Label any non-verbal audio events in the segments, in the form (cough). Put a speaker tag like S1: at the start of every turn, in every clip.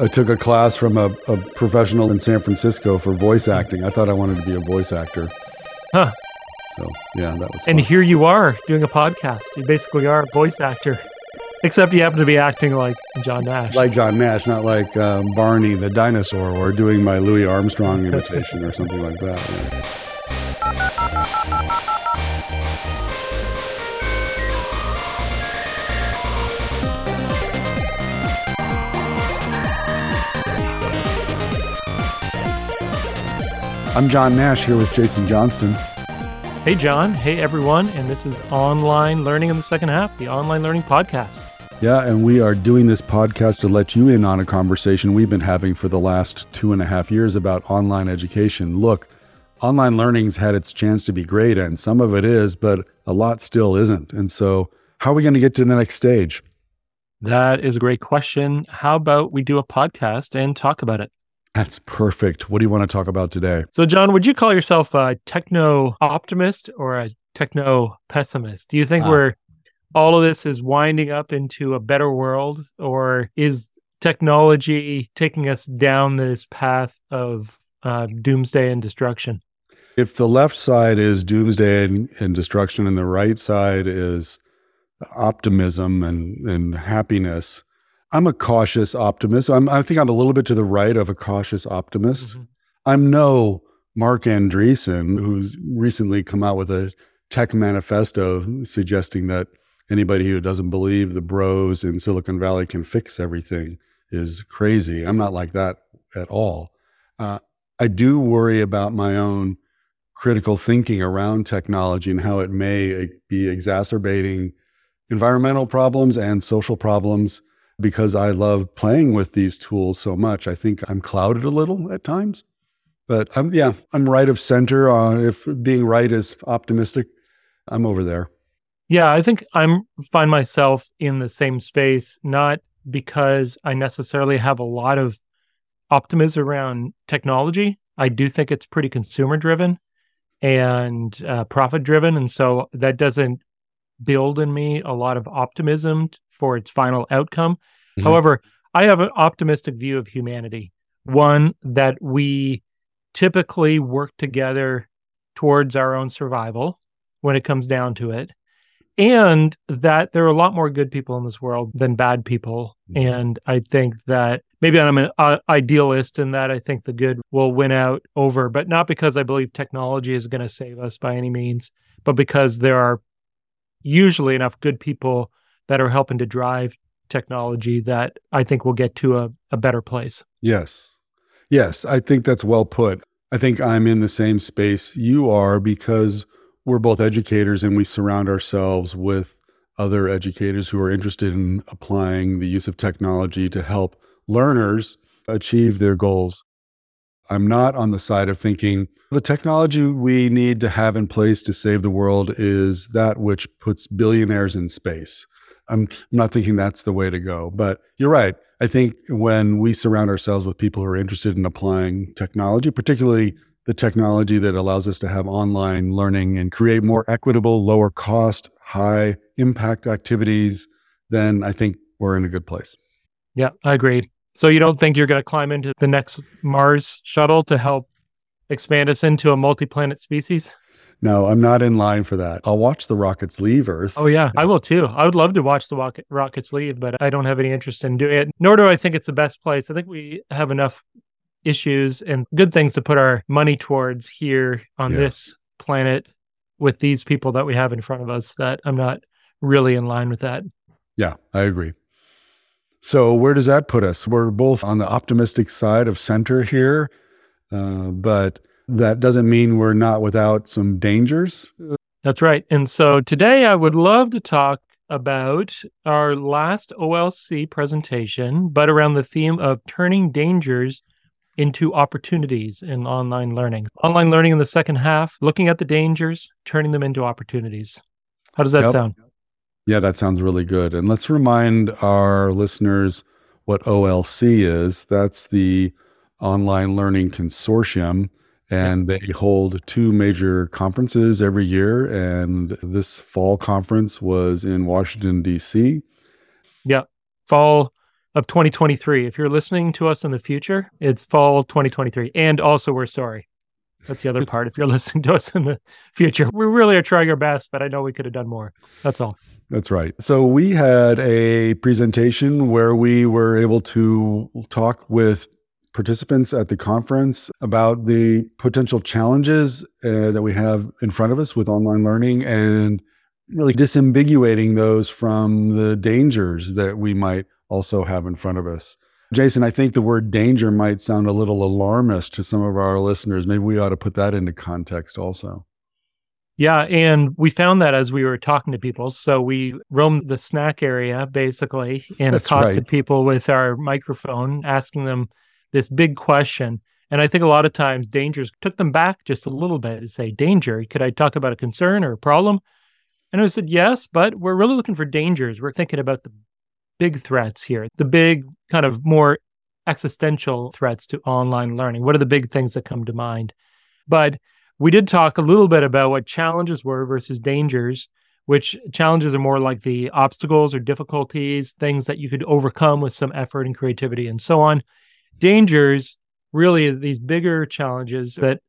S1: I took a class from a, a professional in San Francisco for voice acting. I thought I wanted to be a voice actor.
S2: Huh.
S1: So yeah, that was.
S2: And
S1: fun.
S2: here you are doing a podcast. You basically are a voice actor, except you happen to be acting like John Nash.
S1: like John Nash, not like um, Barney the dinosaur, or doing my Louis Armstrong (laughs) imitation or something like that. I'm John Nash here with Jason Johnston.
S2: hey, John. Hey, everyone. And this is Online Learning in the Second Half, the Online Learning Podcast.
S1: Yeah, and we are doing this podcast to let you in on a conversation we've been having for the last two and a half years about online education. Look, online learning's had its chance to be great, and some of it is, but a lot still isn't. And so, how are we going to get to the next stage?
S2: That is a great question. How about we do a podcast and talk about it?
S1: That's perfect. What do you want to talk about today?
S2: So, John, would you call yourself a techno optimist or a techno pessimist? Do you think
S1: Ah.
S2: we're all of this is winding up into a better world, or is technology taking us down this path of uh, doomsday and destruction?
S1: If the left side is doomsday and, and destruction, and the right side is optimism and, and happiness, I'm a cautious optimist. I'm, I think I'm a little bit to the right of a cautious optimist.
S2: Mhm.
S1: I'm no Marc Andreessen, who's recently come out with a tech manifesto suggesting that anybody who doesn't believe the bros in Silicon Valley can fix everything is crazy. I'm not like that at all. Uh, I do worry about my own critical thinking around technology and how it may be exacerbating environmental problems and social problems because I love playing with these tools so much. I think I'm clouded a little at times. But I'm yeah, I'm right of center on if being right is optimistic, I'm over there.
S2: Yeah, I think I'm find myself in the same space, not because I necessarily have a lot of optimism around technology. I do think it's pretty consumer driven and uh, profit driven, and so that doesn't build in me a lot of optimism for its final outcome.
S1: Mhm.
S2: However, I have an optimistic view of humanity, one that we typically work together towards our own survival when it comes down to it and that there are a lot more good people in this world than bad people.
S1: Mhm.
S2: And I think that maybe I'm an uh, idealist in that I think the good will win out over, but not because I believe technology is going to save us by any means, but because there are usually enough good people that are helping to drive technology that I think will get to a, a better place.
S1: Yes. Yes, I think that's well put. I think I'm in the same space you are because we're both educators and we surround ourselves with other educators who are interested in applying the use of technology to help learners achieve their goals. I'm not on the side of thinking the technology we need to have in place to save the world is that which puts billionaires in space. I'm, I'm not thinking that's the way to go, but you're right. I think when we surround ourselves with people who are interested in applying technology, particularly the technology that allows us to have online learning and create more equitable, lower cost, high impact activities, then I think we're in a good place.
S2: Yeah, I agree. So you don't think you're going to climb into the next Mars shuttle to help expand us into a multi-planet species?
S1: No, I'm not in line for that. I'll watch the rockets leave Earth.
S2: Oh yeah, I will too. I would love to watch the rocket, rockets leave, but I don't have any interest in doing it. Nor do I think it's the best place. I think we have enough issues and good things to put our money towards here on
S1: Yeah.
S2: this planet with these people that we have in front of us that I'm not really in line with that.
S1: Yeah, I agree. So, where does that put us? We're both on the optimistic side of center here, uh, but that doesn't mean we're not without some dangers.
S2: That's right. And so today I would love to talk about our last OLC presentation, but around the theme of turning dangers into opportunities in online learning. Online learning in the second half, looking at the dangers, turning them into opportunities. How does that
S1: Yep.
S2: sound?
S1: Yeah, that sounds really good. And let's remind our listeners what OLC is. That's the Online Learning Consortium. And they hold two major conferences every year. And this fall conference was in Washington, D.C.
S2: Yeah, fall of 2023. If you're listening to us in the future, it's fall 2023. And also, we're sorry. That's the other part. If you're (laughs) listening to us in the future, we really are trying our best, but I know we could have done more. That's all.
S1: That's right. So we had a presentation where we were able to talk with participants at the conference about the potential challenges uh, that we have in front of us with online learning and really disambiguating those from the dangers that we might also have in front of us. Jason, I think the word danger might sound a little alarmist to some of our listeners. Maybe we ought to put that into context also.
S2: Yeah, and we found that as we were talking to people. So we roamed the snack area basically and That's accosted right. people with our microphone, asking them this big question. And I think a lot of times dangers took them back just a little bit to say, Danger, could I talk about a concern or a problem? And I said, Yes, but we're really looking for dangers. We're thinking about the big threats here, the big kind of more existential threats to online learning. What are the big things that come to mind? But we did talk a little bit about what challenges were versus dangers, which challenges are more like the obstacles or difficulties, things that you could overcome with some effort and creativity and so on. Dangers, really, these bigger challenges that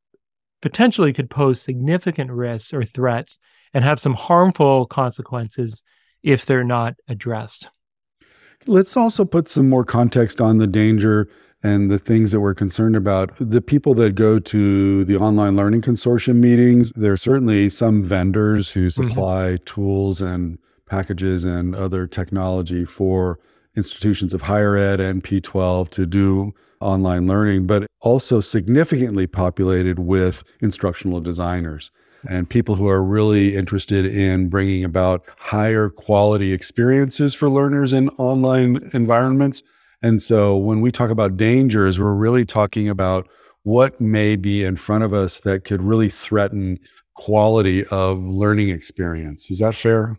S2: potentially could pose significant risks or threats and have some harmful consequences if they're not addressed.
S1: Let's also put some more context on the danger and the things that we're concerned about. The people that go to the online learning consortium meetings, there are certainly some vendors who mm-hmm. supply mm-hmm. tools and packages and other technology for institutions of higher ed and P12 to do online learning, but also significantly populated with instructional designers and people who are really interested in bringing about higher quality experiences for learners in online environments. And so when we talk about dangers, we're really talking about what may be in front of us that could really threaten quality of learning experience. Is that fair?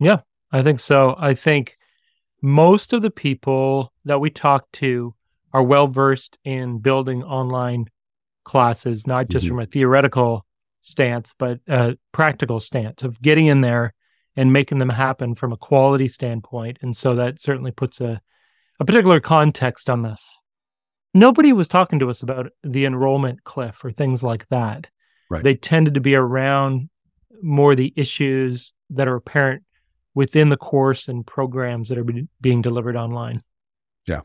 S2: Yeah, I think so. I think most of the people that we talk to are well versed in building online classes, not just mm-hmm. from a theoretical stance, but a practical stance of getting in there and making them happen from a quality standpoint. And so that certainly puts a, a particular context on this. Nobody was talking to us about the enrollment cliff or things like that. Right. They tended to be around more the issues that are apparent within the course and programs that are be- being delivered online.
S1: Yeah.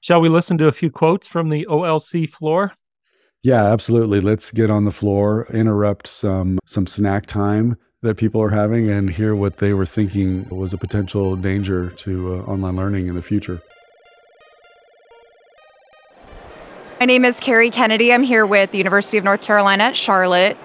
S2: Shall we listen to a few quotes from the OLC floor?
S1: Yeah, absolutely. Let's get on the floor, interrupt some some snack time that people are having and hear what they were thinking was a potential danger to uh, online learning in the future.
S3: My name is Carrie Kennedy. I'm here with the University of North Carolina at Charlotte.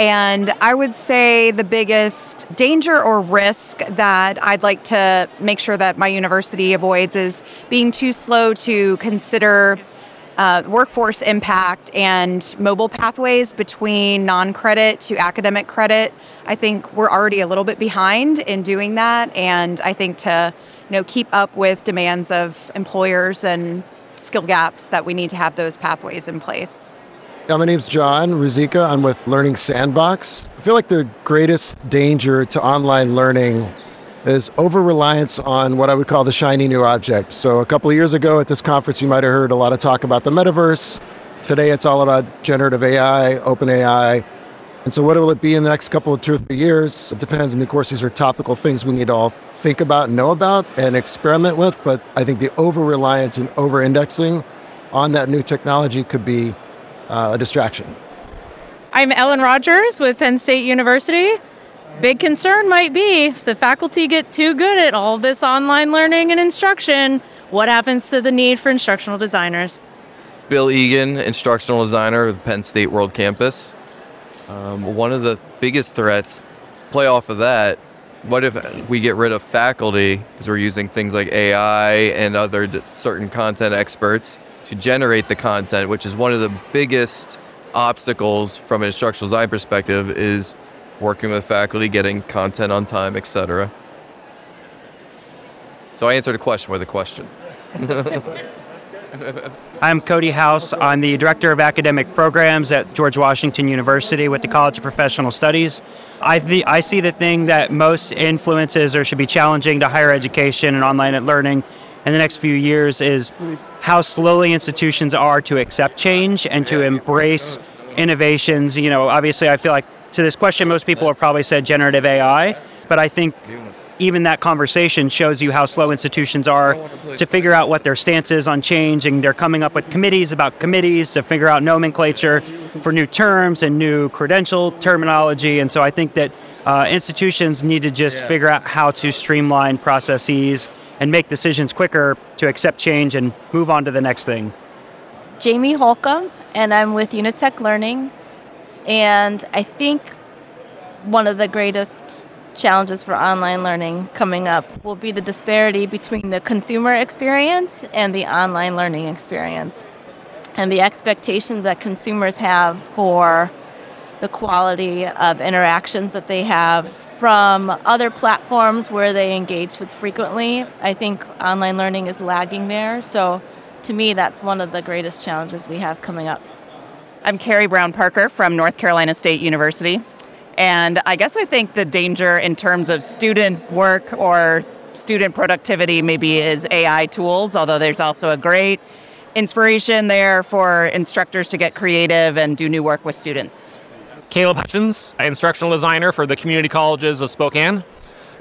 S3: And I would say the biggest danger or risk that I'd like to make sure that my university avoids is being too slow to consider uh, workforce impact and mobile pathways between non credit to academic credit. I think we're already a little bit behind in doing that. And I think to you know, keep up with demands of employers and skill gaps that we need to have those pathways in place.
S4: Yeah, my name's John Ruzicka. I'm with Learning Sandbox. I feel like the greatest danger to online learning is over reliance on what I would call the shiny new object. So, a couple of years ago at this conference, you might have heard a lot of talk about the metaverse. Today, it's all about generative AI, open AI. And so, what will it be in the next couple of two or three years? It depends. And of course, these are topical things we need to all think about, know about, and experiment with. But I think the over reliance and over indexing on that new technology could be uh, a distraction.
S5: I'm Ellen Rogers with Penn State University. Big concern might be if the faculty get too good at all this online learning and instruction, what happens to the need for instructional designers?
S6: Bill Egan, instructional designer of the Penn State World Campus. Um, one of the biggest threats, play off of that, what if we get rid of faculty because we're using things like AI and other d- certain content experts to generate the content, which is one of the biggest obstacles from an instructional design perspective is working with faculty, getting content on time, etc. So I answered a question with a question. (laughs)
S7: I'm Cody House. I'm the Director of Academic Programs at George Washington University with the College of Professional Studies. I, th- I see the thing that most influences or should be challenging to higher education and online learning in the next few years is how slowly institutions are to accept change and to embrace innovations. You know, obviously, I feel like to this question, most people have probably said generative AI, but I think even that conversation shows you how slow institutions are to figure out what their stance is on change, and they're coming up with committees about committees to figure out nomenclature for new terms and new credential terminology. And so I think that uh, institutions need to just figure out how to streamline processes and make decisions quicker to accept change and move on to the next thing.
S8: Jamie Holcomb, and I'm with Unitek Learning. And I think one of the greatest challenges for online learning coming up will be the disparity between the consumer experience and the online learning experience and the expectations that consumers have for the quality of interactions that they have from other platforms where they engage with frequently. I think online learning is lagging there. So to me, that's one of the greatest challenges we have coming up.
S9: I'm Carrie Brown Parker from North Carolina State University. And I guess I think the danger in terms of student work or student productivity maybe is AI tools, although there's also a great inspiration there for instructors to get creative and do new work with students.
S10: Caleb Hutchins, instructional designer for the community colleges of Spokane.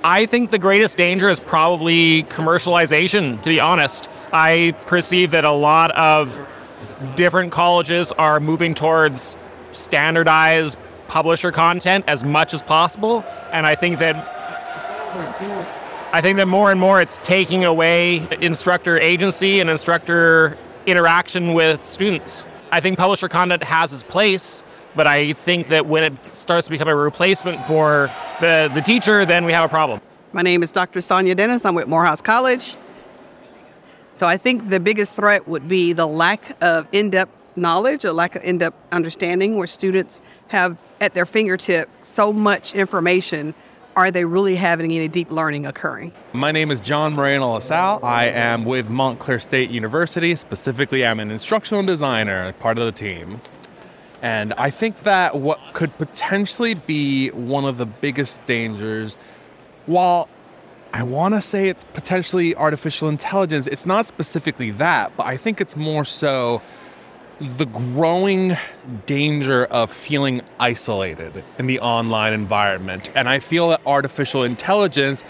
S10: I think the greatest danger is probably commercialization, to be honest. I perceive that a lot of different colleges are moving towards standardized publisher content as much as possible. And I think that I think that more and more it's taking away instructor agency and instructor interaction with students. I think publisher content has its place, but I think that when it starts to become a replacement for the, the teacher, then we have a problem.
S11: My name is Dr. Sonia Dennis. I'm with Morehouse College. So I think the biggest threat would be the lack of in depth knowledge, a lack of in depth understanding, where students have at their fingertip so much information are they really having any deep learning occurring?
S12: My name is John Moreno LaSalle. I am with Montclair State University. Specifically, I'm an instructional designer, part of the team. And I think that what could potentially be one of the biggest dangers, while I want to say it's potentially artificial intelligence, it's not specifically that, but I think it's more so the growing danger of feeling isolated in the online environment. And I feel that artificial intelligence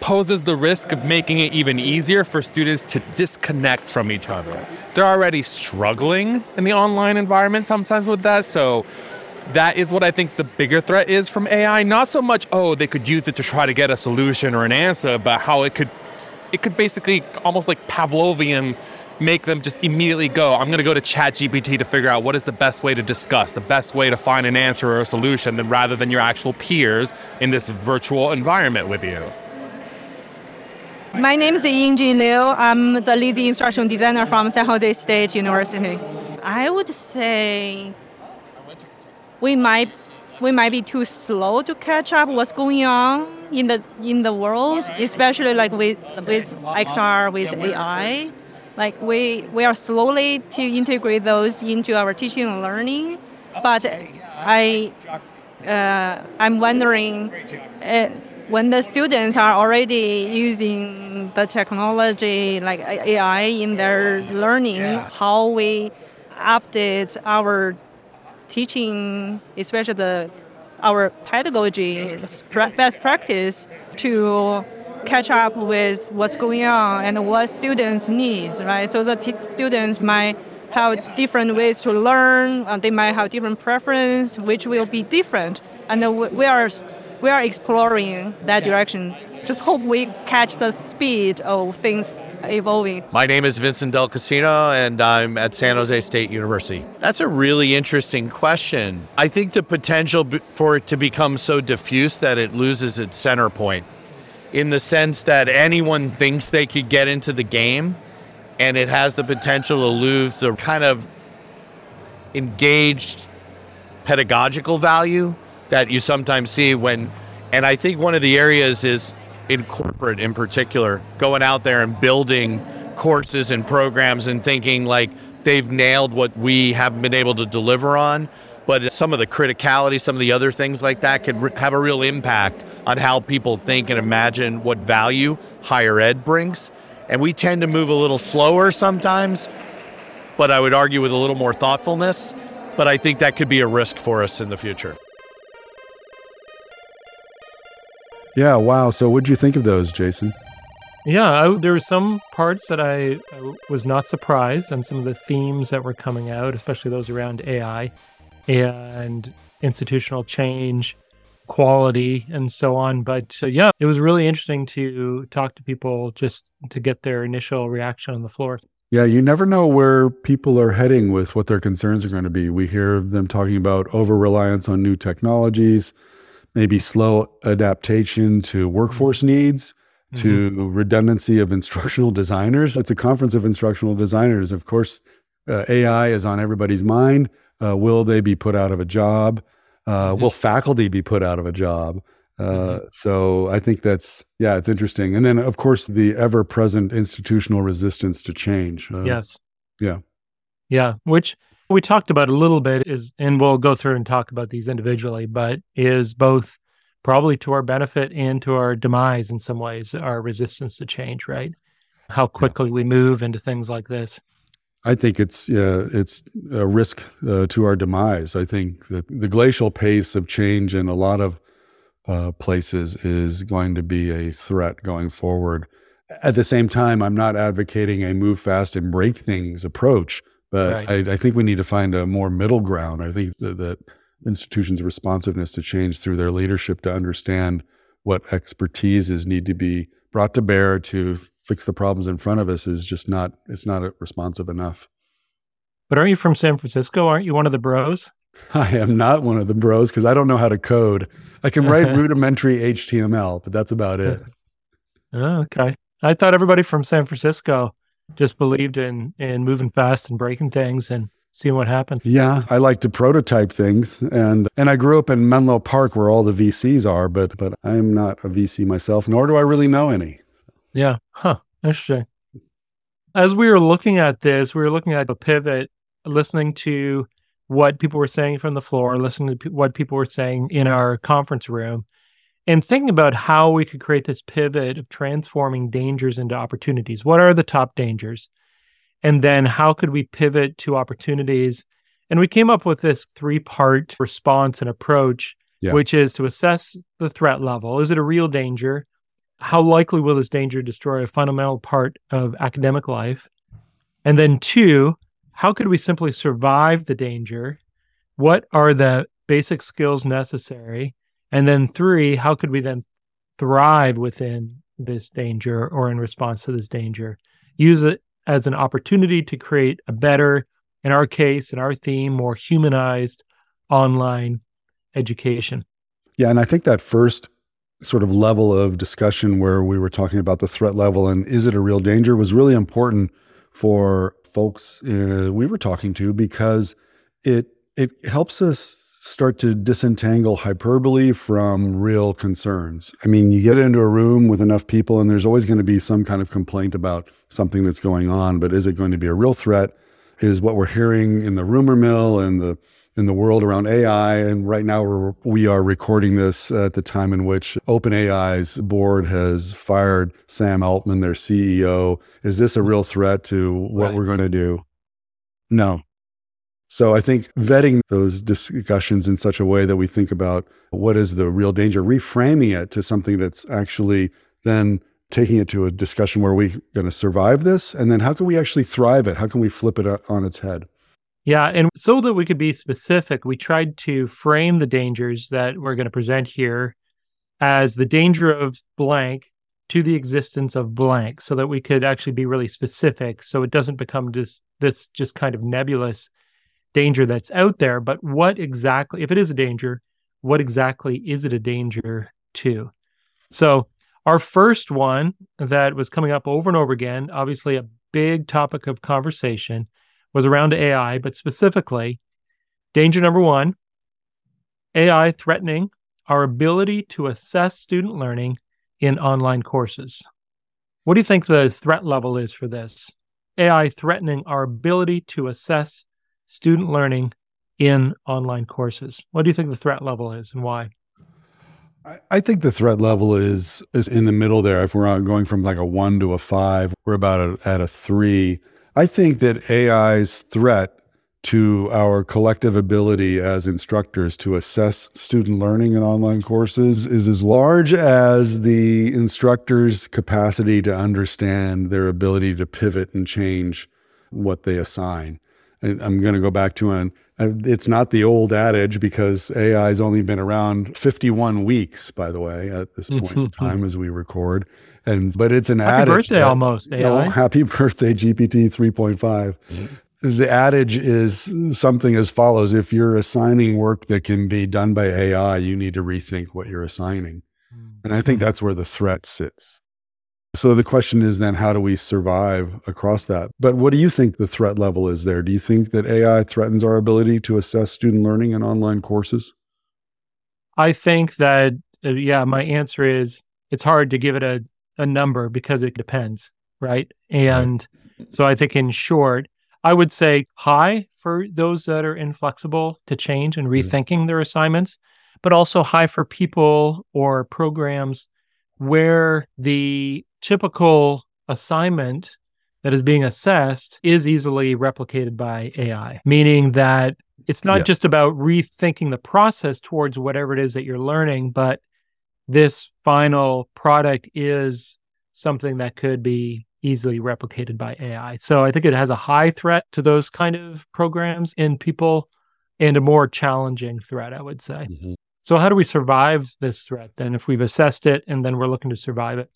S12: poses the risk of making it even easier for students to disconnect from each other. They're already struggling in the online environment sometimes with that. So that is what I think the bigger threat is from AI. Not so much, oh, they could use it to try to get a solution or an answer, but how it could it could basically almost like Pavlovian make them just immediately go, I'm going to go to ChatGPT to figure out what is the best way to discuss, the best way to find an answer or a solution, than rather than your actual peers in this virtual environment with you.
S13: My name is Yingjin Liu. I'm the lead instructional designer from San Jose State University. I would say we might we might be too slow to catch up what's going on in the in the world, especially like with with XR with AI. Like we, we are slowly to integrate those into our teaching and learning, but I, uh, I'm wondering uh, when the students are already using the technology like AI in their learning, how we update our teaching, especially the our pedagogy best practice to catch up with what's going on and what students need, right? So the t- students might have different ways to learn, and they might have different preference, which will be different. And we are we are exploring that direction. Just hope we catch the speed of things evolving.
S14: My name is Vincent Del Casino, and I'm at San Jose State University. That's a really interesting question. I think the potential for it to become so diffuse that it loses its center point in the sense that anyone thinks they could get into the game and it has the potential to lose the kind of engaged pedagogical value that you sometimes see when and I think one of the areas is in corporate in particular going out there and building courses and programs and thinking like they've nailed what we haven't been able to deliver on but some of the criticality, some of the other things like that could re- have a real impact on how people think and imagine what value higher ed brings. And we tend to move a little slower sometimes, but I would argue with a little more thoughtfulness. But I think that could be a risk for us in the future.
S1: Yeah, wow. So what'd you think of those, Jason?
S2: Yeah, I, there were some parts that I, I was not surprised, and some of the themes that were coming out, especially those around AI and institutional change, quality, and so on. But uh, yeah, it was really interesting to talk to people just to get their initial reaction on the floor.
S1: Yeah, you never know where people are heading with what their concerns are going to be. We hear them talking about over reliance on new technologies, maybe slow adaptation to workforce needs to mm-hmm. redundancy of instructional (laughs) designers. It's a conference of instructional designers. Of course, uh, AI is on everybody's mind. Uh, will they be put out of a job? Uh, mm-hmm. Will faculty be put out of a job? Uh, mm-hmm. So I think that's yeah, it's interesting. And then of course the ever-present institutional resistance to change.
S2: Uh, yes.
S1: Yeah.
S2: Yeah. Which we talked about a little bit is, and we'll go through and talk about these individually, but is both probably to our benefit and to our demise in some ways, our resistance to change, right? How quickly yeah. we move into things like this.
S1: I think it's uh, it's a risk uh, to our demise. I think that the glacial pace of change in a lot of uh, places is going to be a threat going forward. At the same time, I'm not advocating a move fast and break things approach, but right. I, I, think we need to find a more middle ground. I think that, that institutions' responsiveness to change through their leadership to understand what expertises need to be brought to bear to fix the problems in front of us is just not it's not responsive enough.
S2: But aren't you from San Francisco? Aren't you one of the bros? (laughs)
S1: I am not one of the bros because I don't know how to code. I can write (laughs) rudimentary HTML, but that's about it. (laughs)
S2: Oh, okay. I thought everybody from San Francisco just believed in in moving fast and breaking things and seeing what happened.
S1: Yeah, I like to prototype things, and and I grew up in Menlo Park where all the VCs are, but but I'm not a VC myself, nor do I really know any.
S2: Yeah, huh? Interesting. As we were looking at this, we were looking at a pivot, listening to what people were saying from the floor, listening to what people were saying in our conference room, and thinking about how we could create this pivot of transforming dangers into opportunities. What are the top dangers? And then how could we pivot to opportunities? And we came up with this three part response and approach yeah. which is to assess the threat level. Is it a real danger? How likely will this danger destroy a fundamental part of academic life? And then two how could we simply survive the danger? What are the basic skills necessary? And then three how could we then thrive within this danger or in response to this danger? Use it as an opportunity to create a better, in our case, in our theme, more humanized online education.
S1: Yeah. And I think that first sort of level of discussion where we were talking about the threat level and is it a real danger was really important for folks uh, we were talking to because it it helps us start to disentangle hyperbole from real concerns. I mean, you get into a room with enough people, and there's always going to be some kind of complaint about something that's going on, but is it going to be a real threat? Is what we're hearing in the rumor mill and the in the world around AI. And right now we're, we are recording this at the time in which OpenAI's board has fired Sam Altman, their CEO. Is this a real threat to what right. we're going to do? No, so I think vetting those discussions in such a way that we think about what is the real danger, reframing it to something that's actually then taking it to a discussion where we're going to survive this and then how can we actually thrive it? How can we flip it uh, on its head?
S2: Yeah, and so that we could be specific, we tried to frame the dangers that we're going to present here as the danger of blank to the existence of blank so that we could actually be really specific so it doesn't become just this just kind of nebulous danger that's out there, but what exactly, if it is a danger, what exactly is it a danger to? So, our first one that was coming up over and over again, obviously a big topic of conversation, was around AI, but specifically, danger number one AI threatening our ability to assess student learning in online courses. What do you think the threat level is for this? AI threatening our ability to assess student learning in online courses. What do you think the threat level is and why?
S1: I think the threat level is is in the middle there. If we're going from like a one to a five, we're about at a three. I think that AI's threat to our collective ability as instructors to assess student learning in online courses is as large as the instructor's capacity to understand their ability to pivot and change what they assign. I'm going to go back to an uh, it's not the old adage because AI has only been around 51 weeks, by the way, at this point in (laughs) time as we record. And but it's an
S2: happy
S1: adage.
S2: birthday
S1: that,
S2: almost, AI.
S1: Happy birthday, GPT 3.5 mm-hmm. the adage is something as follows if you're assigning work that can be done by AI, you need to rethink what you're assigning. Mm. And I think that's where the threat sits. So the question is then, how do we survive across that? But what do you think the threat level is there? Do you think that AI threatens our ability to assess student learning in online courses?
S2: I think that, uh, yeah, my answer is it's hard to give it a, a number because it depends, right? And right. so I think in short, I would say high for those that are inflexible to change and mm-hmm. rethinking mm-hmm. their assignments, but also high for people or programs where the typical assignment that is being assessed is easily replicated by AI, meaning that it's not yeah. just about rethinking the process towards whatever it is that you're learning, but this final product is something that could be easily replicated by AI. So I think it has a high threat to those kind of programs in people and a more challenging threat, I would say. Mm-hmm. So, how do we survive this threat then if we've assessed it and then we're looking to survive it?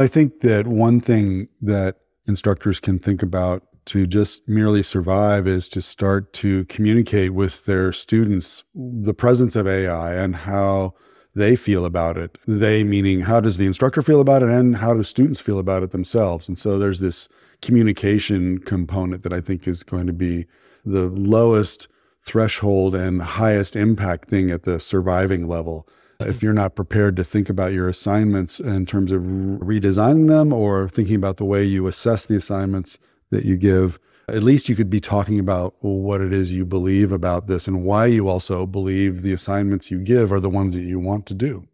S1: I think that one thing that instructors can think about to just merely survive is to start to communicate with their students the presence of AI and how they feel about it. They meaning how does the instructor feel about it and how do students feel about it themselves. And so there's this communication component that I think is going to be the lowest threshold and highest impact thing at the surviving level. If you're not prepared to think about your assignments in terms of redesigning them or thinking about the way you assess the assignments that you give, at least you could be talking about what it is you believe about this and why you also believe the assignments you give are the ones that you want to do.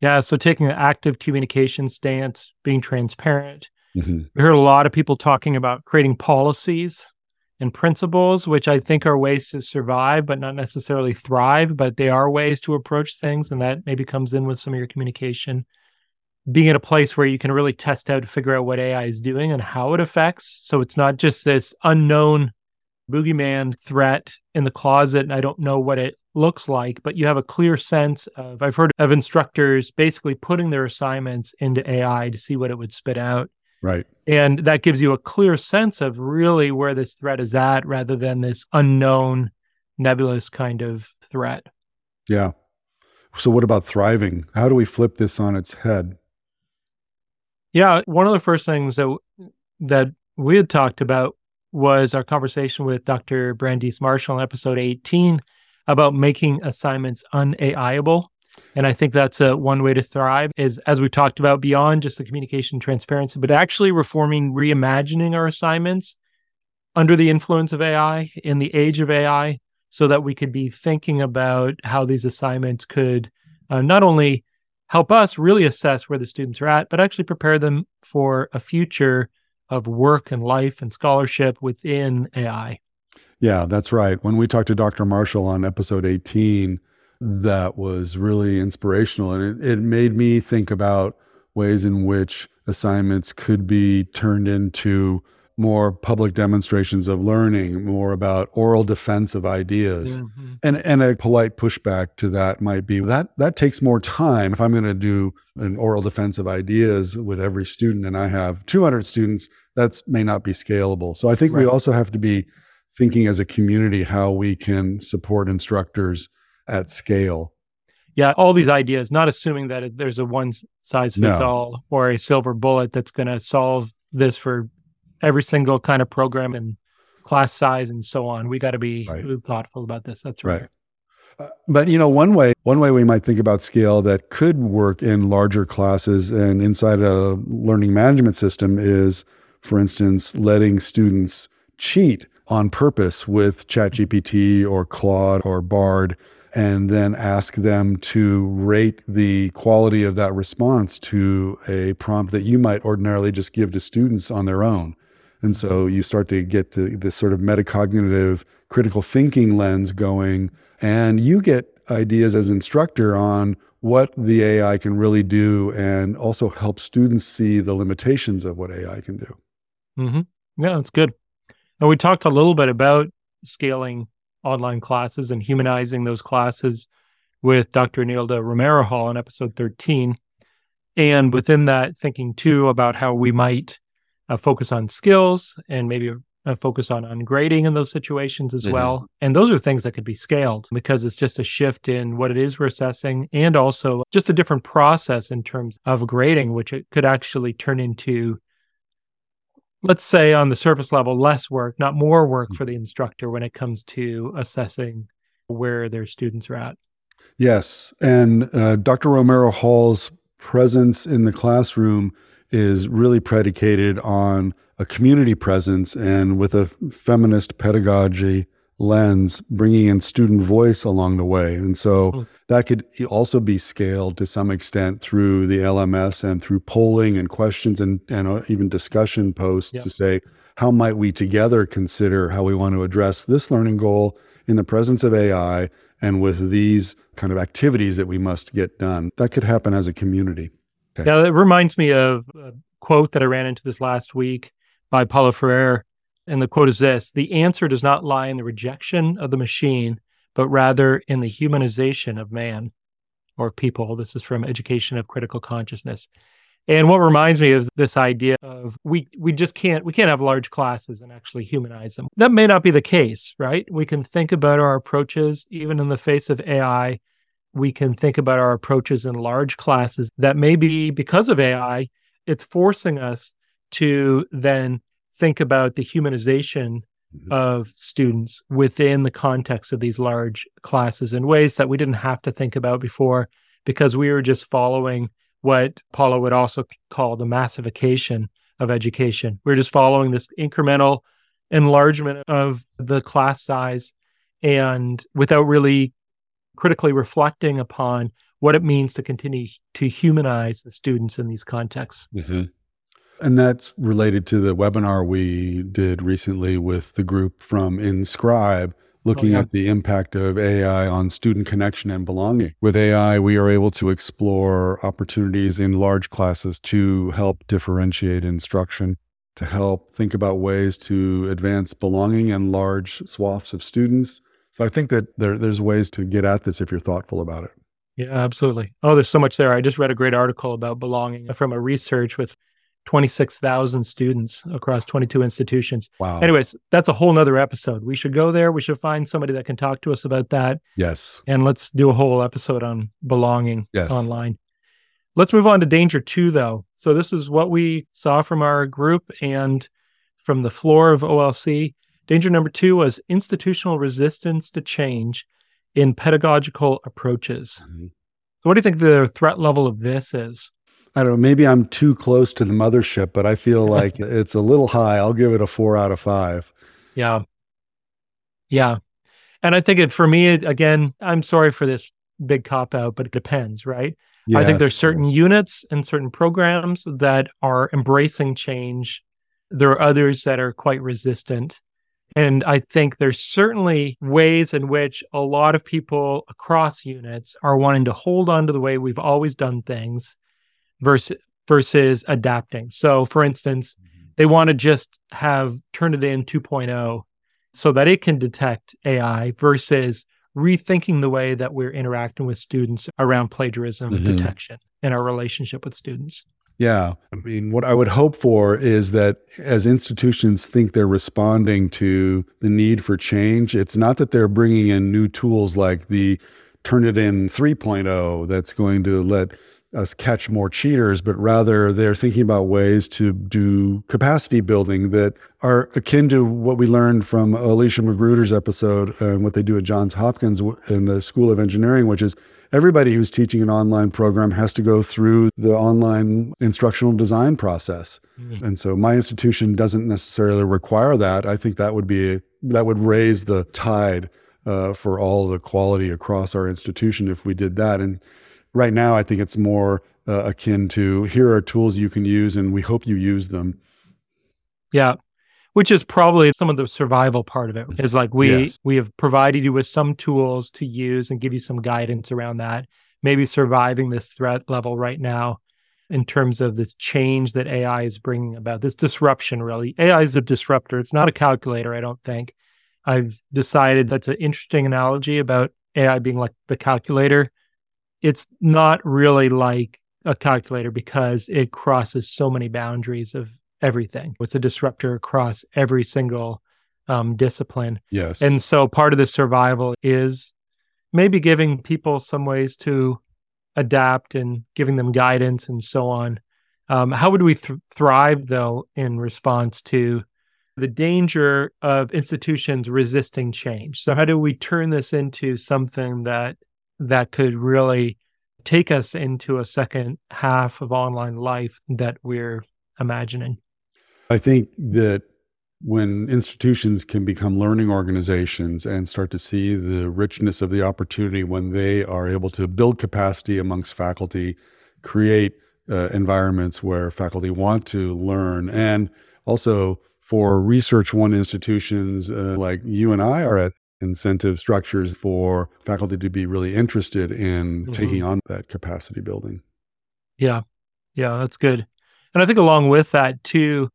S2: Yeah. So taking an active communication stance, being transparent. Mm-hmm. We heard a lot of people talking about creating policies and principles, which I think are ways to survive, but not necessarily thrive, but they are ways to approach things. And that maybe comes in with some of your communication being at a place where you can really test out to figure out what AI is doing and how it affects. So it's not just this unknown boogeyman threat in the closet and I don't know what it looks like, but you have a clear sense of I've heard of instructors basically putting their assignments into AI to see what it would spit out.
S1: Right.
S2: And that gives you a clear sense of really where this threat is at rather than this unknown nebulous kind of threat.
S1: Yeah. So what about thriving? How do we flip this on its head?
S2: Yeah, one of the first things that that we had talked about was our conversation with Dr. Brandeis Marshall in episode 18 about making assignments unAIable. And I think that's a one way to thrive is as we talked about beyond just the communication transparency, but actually reforming, reimagining our assignments under the influence of AI in the age of AI so that we could be thinking about how these assignments could uh, not only help us really assess where the students are at, but actually prepare them for a future of work and life and scholarship within AI.
S1: Yeah, that's right. When we talked to Dr. Marshall on episode 18, that was really inspirational. And it, it made me think about ways in which assignments could be turned into more public demonstrations of learning, more about oral defense of ideas. Mm-hmm. And and a polite pushback to that might be that that takes more time. If I'm going to do an oral defense of ideas with every student and I have 200 students, that may not be scalable. So I think right. we also have to be thinking as a community how we can support instructors at scale.
S2: Yeah, all these ideas, not assuming that there's a one size fits no. all or a silver bullet that's going to solve this for every single kind of program and class size and so on. We got to be right. thoughtful about this. That's right. right.
S1: Uh, but you know, one way one way we might think about scale that could work in larger classes and inside a learning management system is, for instance, letting students cheat on purpose with ChatGPT or Claude or Bard and then ask them to rate the quality of that response to a prompt that you might ordinarily just give to students on their own. And so you start to get to this sort of metacognitive critical thinking lens going, and you get ideas as instructor on what the AI can really do and also help students see the limitations of what AI can do.
S2: Mm-hmm. Yeah, that's good. And we talked a little bit about scaling online classes and humanizing those classes with Dr. Nilda Romero Hall in episode 13. And within that, thinking too about how we might uh, focus on skills and maybe uh, focus on ungrading in those situations as mm-hmm. well. And those are things that could be scaled because it's just a shift in what it is we're assessing and also just a different process in terms of grading, which it could actually turn into let's say on the surface level less work not more work for the instructor when it comes to assessing where their students are at.
S1: Yes and uh, dr romero hall's presence in the classroom is really predicated on a community presence and with a feminist pedagogy lens, bringing in student voice along the way. And so mm. that could also be scaled to some extent through the LMS and through polling and questions and, and uh, even discussion posts yeah. to say, how might we together consider how we want to address this learning goal in the presence of AI and with these kind of activities that we must get done? That could happen as a community.
S2: Okay. Yeah, it reminds me of a quote that I ran into this last week by Paulo Freire and the quote is this The answer does not lie in the rejection of the machine, but rather in the humanization of man or people. This is from Education of Critical Consciousness. And what reminds me of this idea of we we just can't we can't have large classes and actually humanize them. That may not be the case, right? We can think about our approaches even in the face of AI. We can think about our approaches in large classes that maybe because of AI, it's forcing us to then think about the humanization mm-hmm. of students within the context of these large classes in ways that we didn't have to think about before because we were just following what Paulo would also call the massification of education. We're just following this incremental enlargement of the class size and without really critically reflecting upon what it means to continue to humanize the students in these contexts.
S1: Mm-hmm. And that's related to the webinar we did recently with the group from Inscribe, looking oh, yeah. at the impact of AI on student connection and belonging. With AI, we are able to explore opportunities in large classes to help differentiate instruction, to help think about ways to advance belonging in large swaths of students. So I think that there, there's ways to get at this if you're thoughtful about it.
S2: Yeah, absolutely. Oh, there's so much there. I just read a great article about belonging from a research with 26,000 students across 22 institutions.
S1: Wow.
S2: Anyways, that's a whole nother episode. We should go there. We should find somebody that can talk to us about that.
S1: Yes.
S2: And let's do a whole episode on belonging
S1: yes.
S2: online. Let's move on to danger two, though. So, this is what we saw from our group and from the floor of OLC. Danger number two was institutional resistance to change in pedagogical approaches. Mm-hmm. So, what do you think the threat level of this is?
S1: I don't know, maybe I'm too close to the mothership, but I feel like it's a little high. I'll give it a four out of five.
S2: Yeah. Yeah. And I think it, for me, again, I'm sorry for this big cop out, but it depends, right? Yes. I think there's certain units and certain programs that are embracing change. There are others that are quite resistant. And I think there's certainly ways in which a lot of people across units are wanting to hold on to the way we've always done things versus versus adapting. So for instance, mm-hmm. they want to just have Turnitin 2.0 so that it can detect AI versus rethinking the way that we're interacting with students around plagiarism mm-hmm. detection and our relationship with students.
S1: Yeah. I mean, what I would hope for is that as institutions think they're responding to the need for change, it's not that they're bringing in new tools like the Turnitin 3.0 that's going to let us catch more cheaters, but rather they're thinking about ways to do capacity building that are akin to what we learned from Olysha Magruder's episode and what they do at Johns Hopkins in the School of Engineering, which is everybody who's teaching an online program has to go through the online instructional design process. Mm-hmm. And so my institution doesn't necessarily require that. I think that would be that would raise the tide uh, for all the quality across our institution if we did that. And right now, I think it's more uh, akin to here are tools you can use, and we hope you use them.
S2: Yeah. Which is probably some of the survival part of it is like we
S1: Yes.
S2: we have provided you with some tools to use and give you some guidance around that. Maybe surviving this threat level right now in terms of this change that AI is bringing about, this disruption really. AI is a disruptor. It's not a calculator, I don't think. I've decided that's an interesting analogy about AI being like the calculator. It's not really like a calculator because it crosses so many boundaries of everything. It's a disruptor across every single um, discipline.
S1: Yes.
S2: And so part of the survival is maybe giving people some ways to adapt and giving them guidance and so on. Um, how would we th- thrive, though, in response to the danger of institutions resisting change? So, how do we turn this into something that that could really take us into a second half of online life that we're imagining?
S1: I think that when institutions can become learning organizations and start to see the richness of the opportunity when they are able to build capacity amongst faculty, create uh, environments where faculty want to learn, and also for research one institutions uh, like you and I are at incentive structures for faculty to be really interested in
S2: Mhm.
S1: taking on that capacity building.
S2: Yeah. Yeah, that's good. And I think along with that too,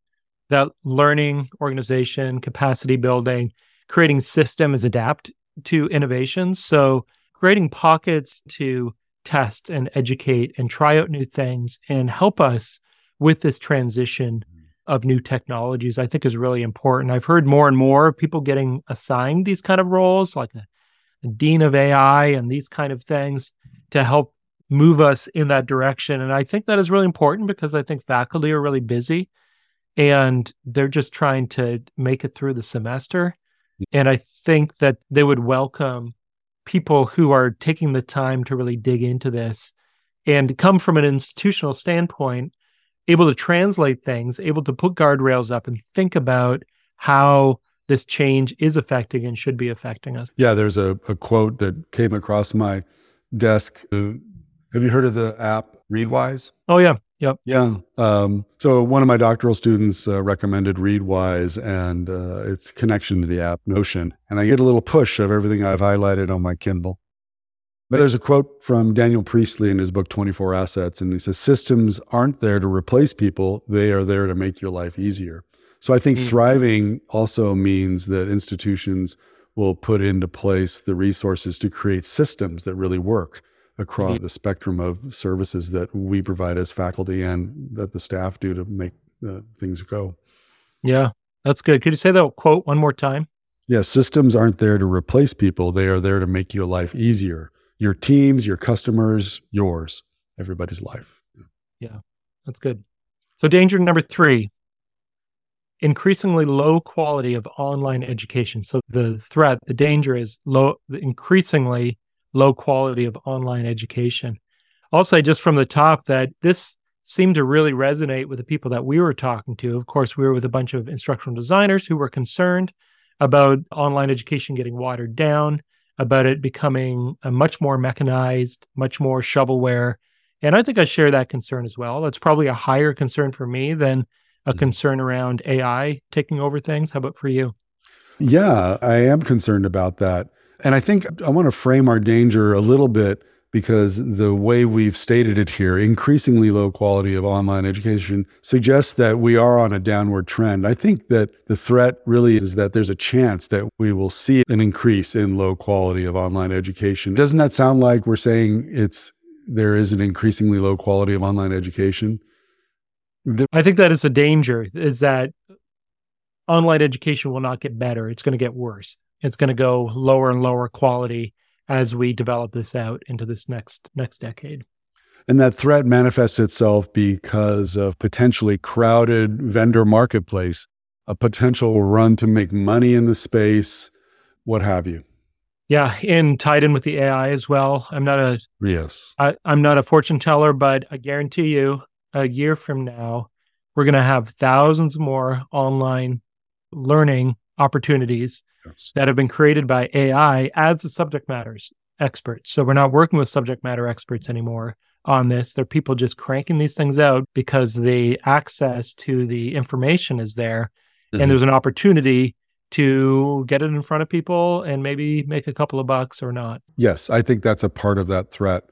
S2: that learning organization, capacity building, creating systems adapt to innovations. So creating pockets to test and educate and try out new things and help us with this transition of new technologies, I think is really important. I've heard more and more of people getting assigned these kind of roles, like a, a dean of AI and these kind of things to help move us in that direction. And I think that is really important because I think faculty are really busy and they're just trying to make it through the semester. And I think that they would welcome people who are taking the time to really dig into this and come from an institutional standpoint, able to translate things, able to put guardrails up and think about how this change is affecting and should be affecting us.
S1: Yeah, there's a, a quote that came across my desk. Uh, have you heard of the app Readwise?
S2: Oh, yeah. Yep.
S1: Yeah. Um, so one of my doctoral students uh, recommended Readwise and uh, its connection to the app Notion. And I get a little push of everything I've highlighted on my Kindle. But there's a quote from Daniel Priestley in his book 24 Assets, and he says, Systems aren't there to replace people, they are there to make your life easier. So I think
S2: Mm.
S1: thriving also means that institutions will put into place the resources to create systems that really work across the spectrum of services that we provide as faculty and that the staff do to make uh, things go.
S2: Yeah. That's good. Could you say that quote one more time?
S1: Yeah, systems aren't there to replace people, they are there to make your life easier. Your teams, your customers, yours, everybody's life.
S2: Yeah, that's good. So, danger number three increasingly low quality of online education. So, the threat, the danger is low, increasingly low quality of online education. I'll say just from the top that this seemed to really resonate with the people that we were talking to. Of course, we were with a bunch of instructional designers who were concerned about online education getting watered down, about it becoming a much more mechanized, much more shovelware. And I think I share that concern as well. That's probably a higher concern for me than a mm-hmm. concern around AI taking over things. How about for you?
S1: Yeah, I am concerned about that. And I think I want to frame our danger a little bit because the way we've stated it here, increasingly low quality of online education, suggests that we are on a downward trend. I think that the threat really is that there's a chance that we will see an increase in low quality of online education. Doesn't that sound like we're saying it's there is an increasingly low quality of online education?
S2: I think that is a danger is that online education will not get better. It's going to get worse. It's going to go lower and lower quality as we develop this out into this next next decade.
S1: And that threat manifests itself because of potentially crowded vendor marketplace, a potential run to make money in the space, what have you.
S2: Yeah, and tied in with the AI as well. I'm not a
S1: Yes.
S2: I, I'm not a fortune teller, but I guarantee you, a year from now, we're going to have thousands more online learning opportunities that have been created by AI as the subject matters experts. So we're not working with subject matter experts anymore on this. They're people just cranking these things out because the access to the information is there
S1: Mhm.
S2: and there's an opportunity to get it in front of people and maybe make a couple of bucks or not.
S1: Yes, I think that's a part of that threat.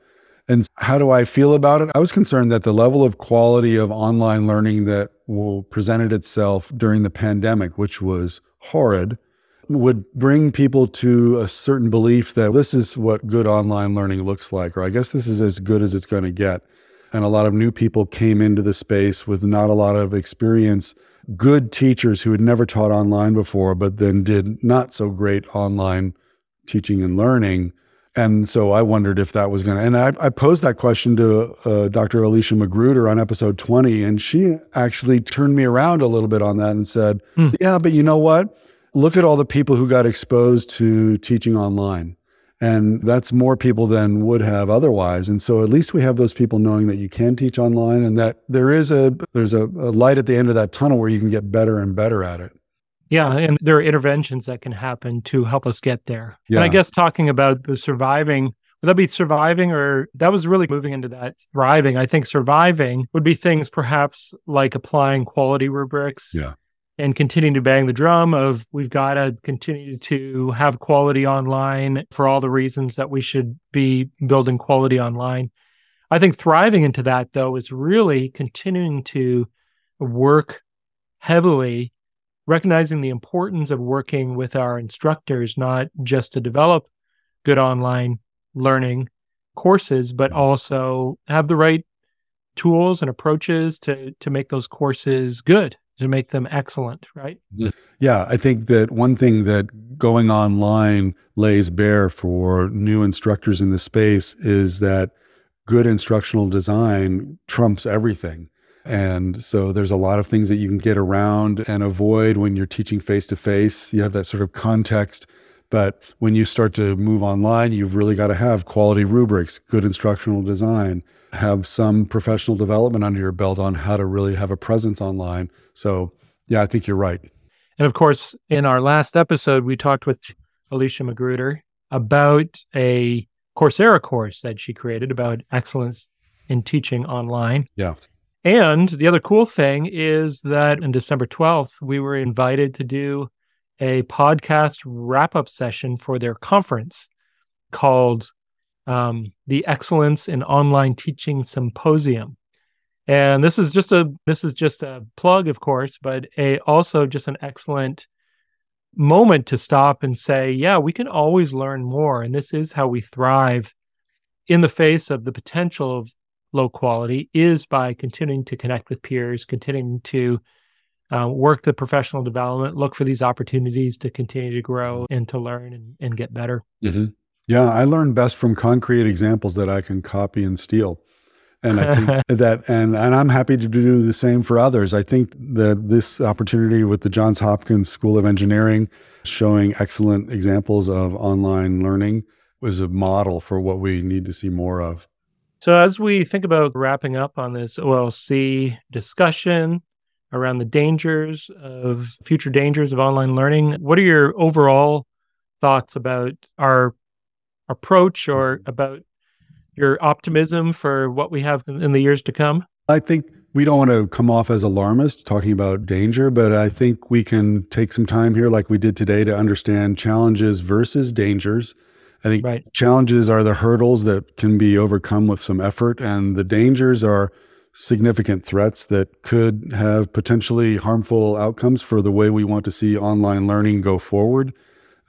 S1: And how do I feel about it? I was concerned that the level of quality of online learning that will presented itself during the pandemic, which was horrid, would bring people to a certain belief that this is what good online learning looks like, or I guess this is as good as it's going to get. And a lot of new people came into the space with not a lot of experience, good teachers who had never taught online before, but then did not so great online teaching and learning. And so I wondered if that was going to, and I, I posed that question to uh, Dr. Olysha Magruder on episode 20, and she actually turned me around a little bit on that and said, yeah, but you know what? Look at all the people who got exposed to teaching online. And that's more people than would have otherwise. And so at least we have those people knowing that you can teach online and that there is a there's a, a light at the end of that tunnel where you can get better and better at it.
S2: Yeah, and there are interventions that can happen to help us get there. And I guess talking about the surviving, would that be surviving or that was really moving into that thriving? I think surviving would be things perhaps like applying quality rubrics
S1: Yeah.
S2: and continuing to bang the drum of we've got to continue to have quality online for all the reasons that we should be building quality online. I think thriving into that though is really continuing to work heavily recognizing the importance of working with our instructors not just to develop good online learning courses but also have the right tools and approaches to to make those courses good to make them excellent right (laughs)
S1: Yeah, I think that one thing that going online lays bare for new instructors in the space is that good instructional design trumps everything. And so there's a lot of things that you can get around and avoid when you're teaching face to face. You have that sort of context. But when you start to move online, you've really got to have quality rubrics, good instructional design, have some professional development under your belt on how to really have a presence online. So, yeah, I think you're right.
S2: And of course, in our last episode, we talked with Olysha Magruder about a Coursera course that she created about excellence in teaching online.
S1: Yeah.
S2: And the other cool thing is that on December 12th, we were invited to do a podcast wrap up session for their conference called um, the Excellence in Online Teaching Symposium. And this is just a this is just a plug, of course, but a also just an excellent moment to stop and say, yeah, we can always learn more, and this is how we thrive in the face of the potential of low quality is by continuing to connect with peers, continuing to uh, work the professional development, look for these opportunities to continue to grow and to learn and, and get better.
S1: Mhm. Yeah, I learn best from concrete examples that I can copy and steal. And I think (laughs) that, and, and I'm happy to do the same for others. I think that this opportunity with the Johns Hopkins School of Engineering showing excellent examples of online learning was a model for what we need to see more of.
S2: So, as we think about wrapping up on this OLC discussion around the dangers of future dangers of online learning, what are your overall thoughts about our approach or about your optimism for what we have in the years to come?
S1: I think we don't want to come off as alarmist talking about danger, but I think we can take some time here, like we did today, to understand challenges versus dangers. I think right. challenges are the hurdles that can be overcome with some effort, and the dangers are significant threats that could have potentially harmful outcomes for the way we want to see online learning go forward.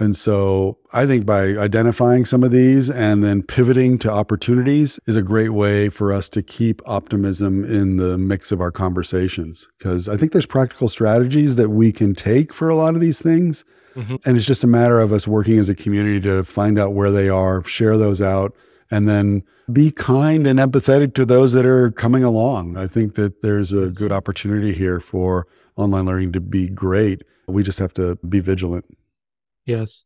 S1: And so I think by identifying some of these and then pivoting to opportunities is a great way for us to keep optimism in the mix of our conversations. Because I think there's practical strategies that we can take for a lot of these things.
S2: Mhm.
S1: And it's just a matter of us working as a community to find out where they are, share those out, and then be kind and empathetic to those that are coming along. I think that there's a good opportunity here for online learning to be great. We just have to be vigilant.
S2: Yes.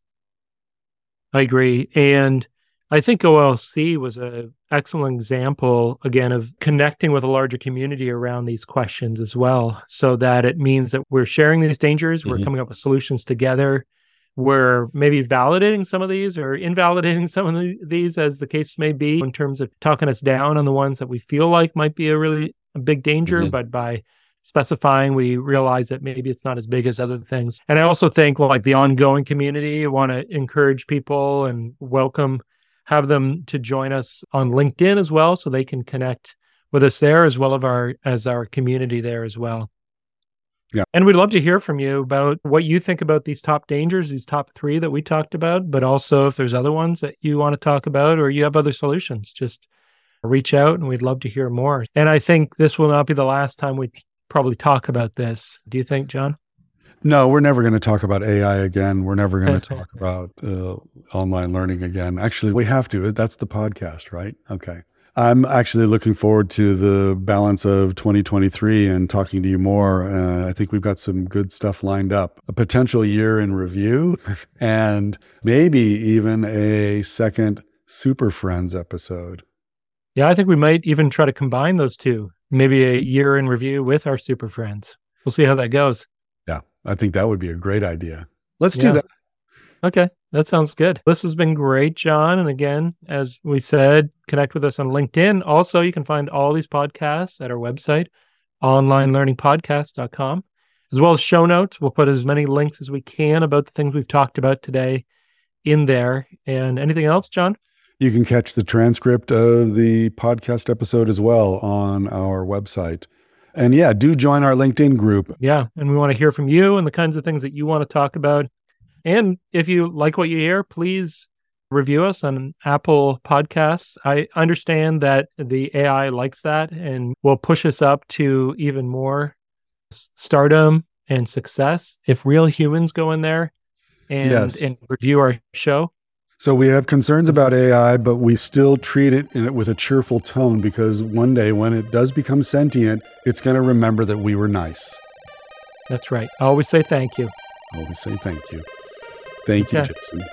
S2: I agree. And I think OLC was a excellent example again of connecting with a larger community around these questions as well so that it means that we're sharing these dangers we're
S1: Mhm.
S2: coming up with solutions together we're maybe validating some of these or invalidating (laughs) some of the, these as the case may be in terms of talking us down on the ones that we feel like might be a really a big danger
S1: Mhm.
S2: but by specifying we realize that maybe it's not as big as other things. And i also think like the ongoing community want to encourage people and welcome have them to join us on linkedin as well so they can connect with us there as well as our as our community there as well.
S1: Yeah.
S2: and we'd love to hear from you about what you think about these top dangers these top three that we talked about but also if there's other ones that you want to talk about or you have other solutions just reach out and we'd love to hear more. And i think this will not be the last time we probably talk about this do you think john
S1: No, we're never going to talk about AI again. We're never going to talk about uh, online learning again. Actually, we have to. That's the podcast, right? Okay. I'm actually looking forward to the balance of 2023 and talking to you more. Uh, I think we've got some good stuff lined up. A potential year in review (laughs) and maybe even a second Super Friends episode.
S2: Yeah, I think we might even try to combine those two. Maybe a year in review with our super friends. We'll see how that goes.
S1: Yeah, I think that would be a great idea. Let's
S2: Yeah.
S1: do that.
S2: Okay, that sounds good. This has been great, John. And again, as we said, connect with us on LinkedIn. Also, you can find all these podcasts at our website, onlinelearningpodcast.com, as well as show notes. We'll put as many links as we can about the things we've talked about today in there. And anything else, John?
S1: You can catch the transcript of the podcast episode as well on our website. And yeah, do join our LinkedIn group.
S2: Yeah. And we want to hear from you and the kinds of things that you want to talk about. And if you like what you hear, please review us on Apple Podcasts. I understand that the AI likes that and will push us up to even more stardom and success if real humans go in there and,
S1: Yes.
S2: and review our show.
S1: So we have concerns about AI, but we still treat it, it with a cheerful tone because one day when it does become sentient, it's going to remember that we were nice.
S2: That's right. I always say thank you.
S1: Always say thank you. Thank
S2: okay.
S1: you, Jason.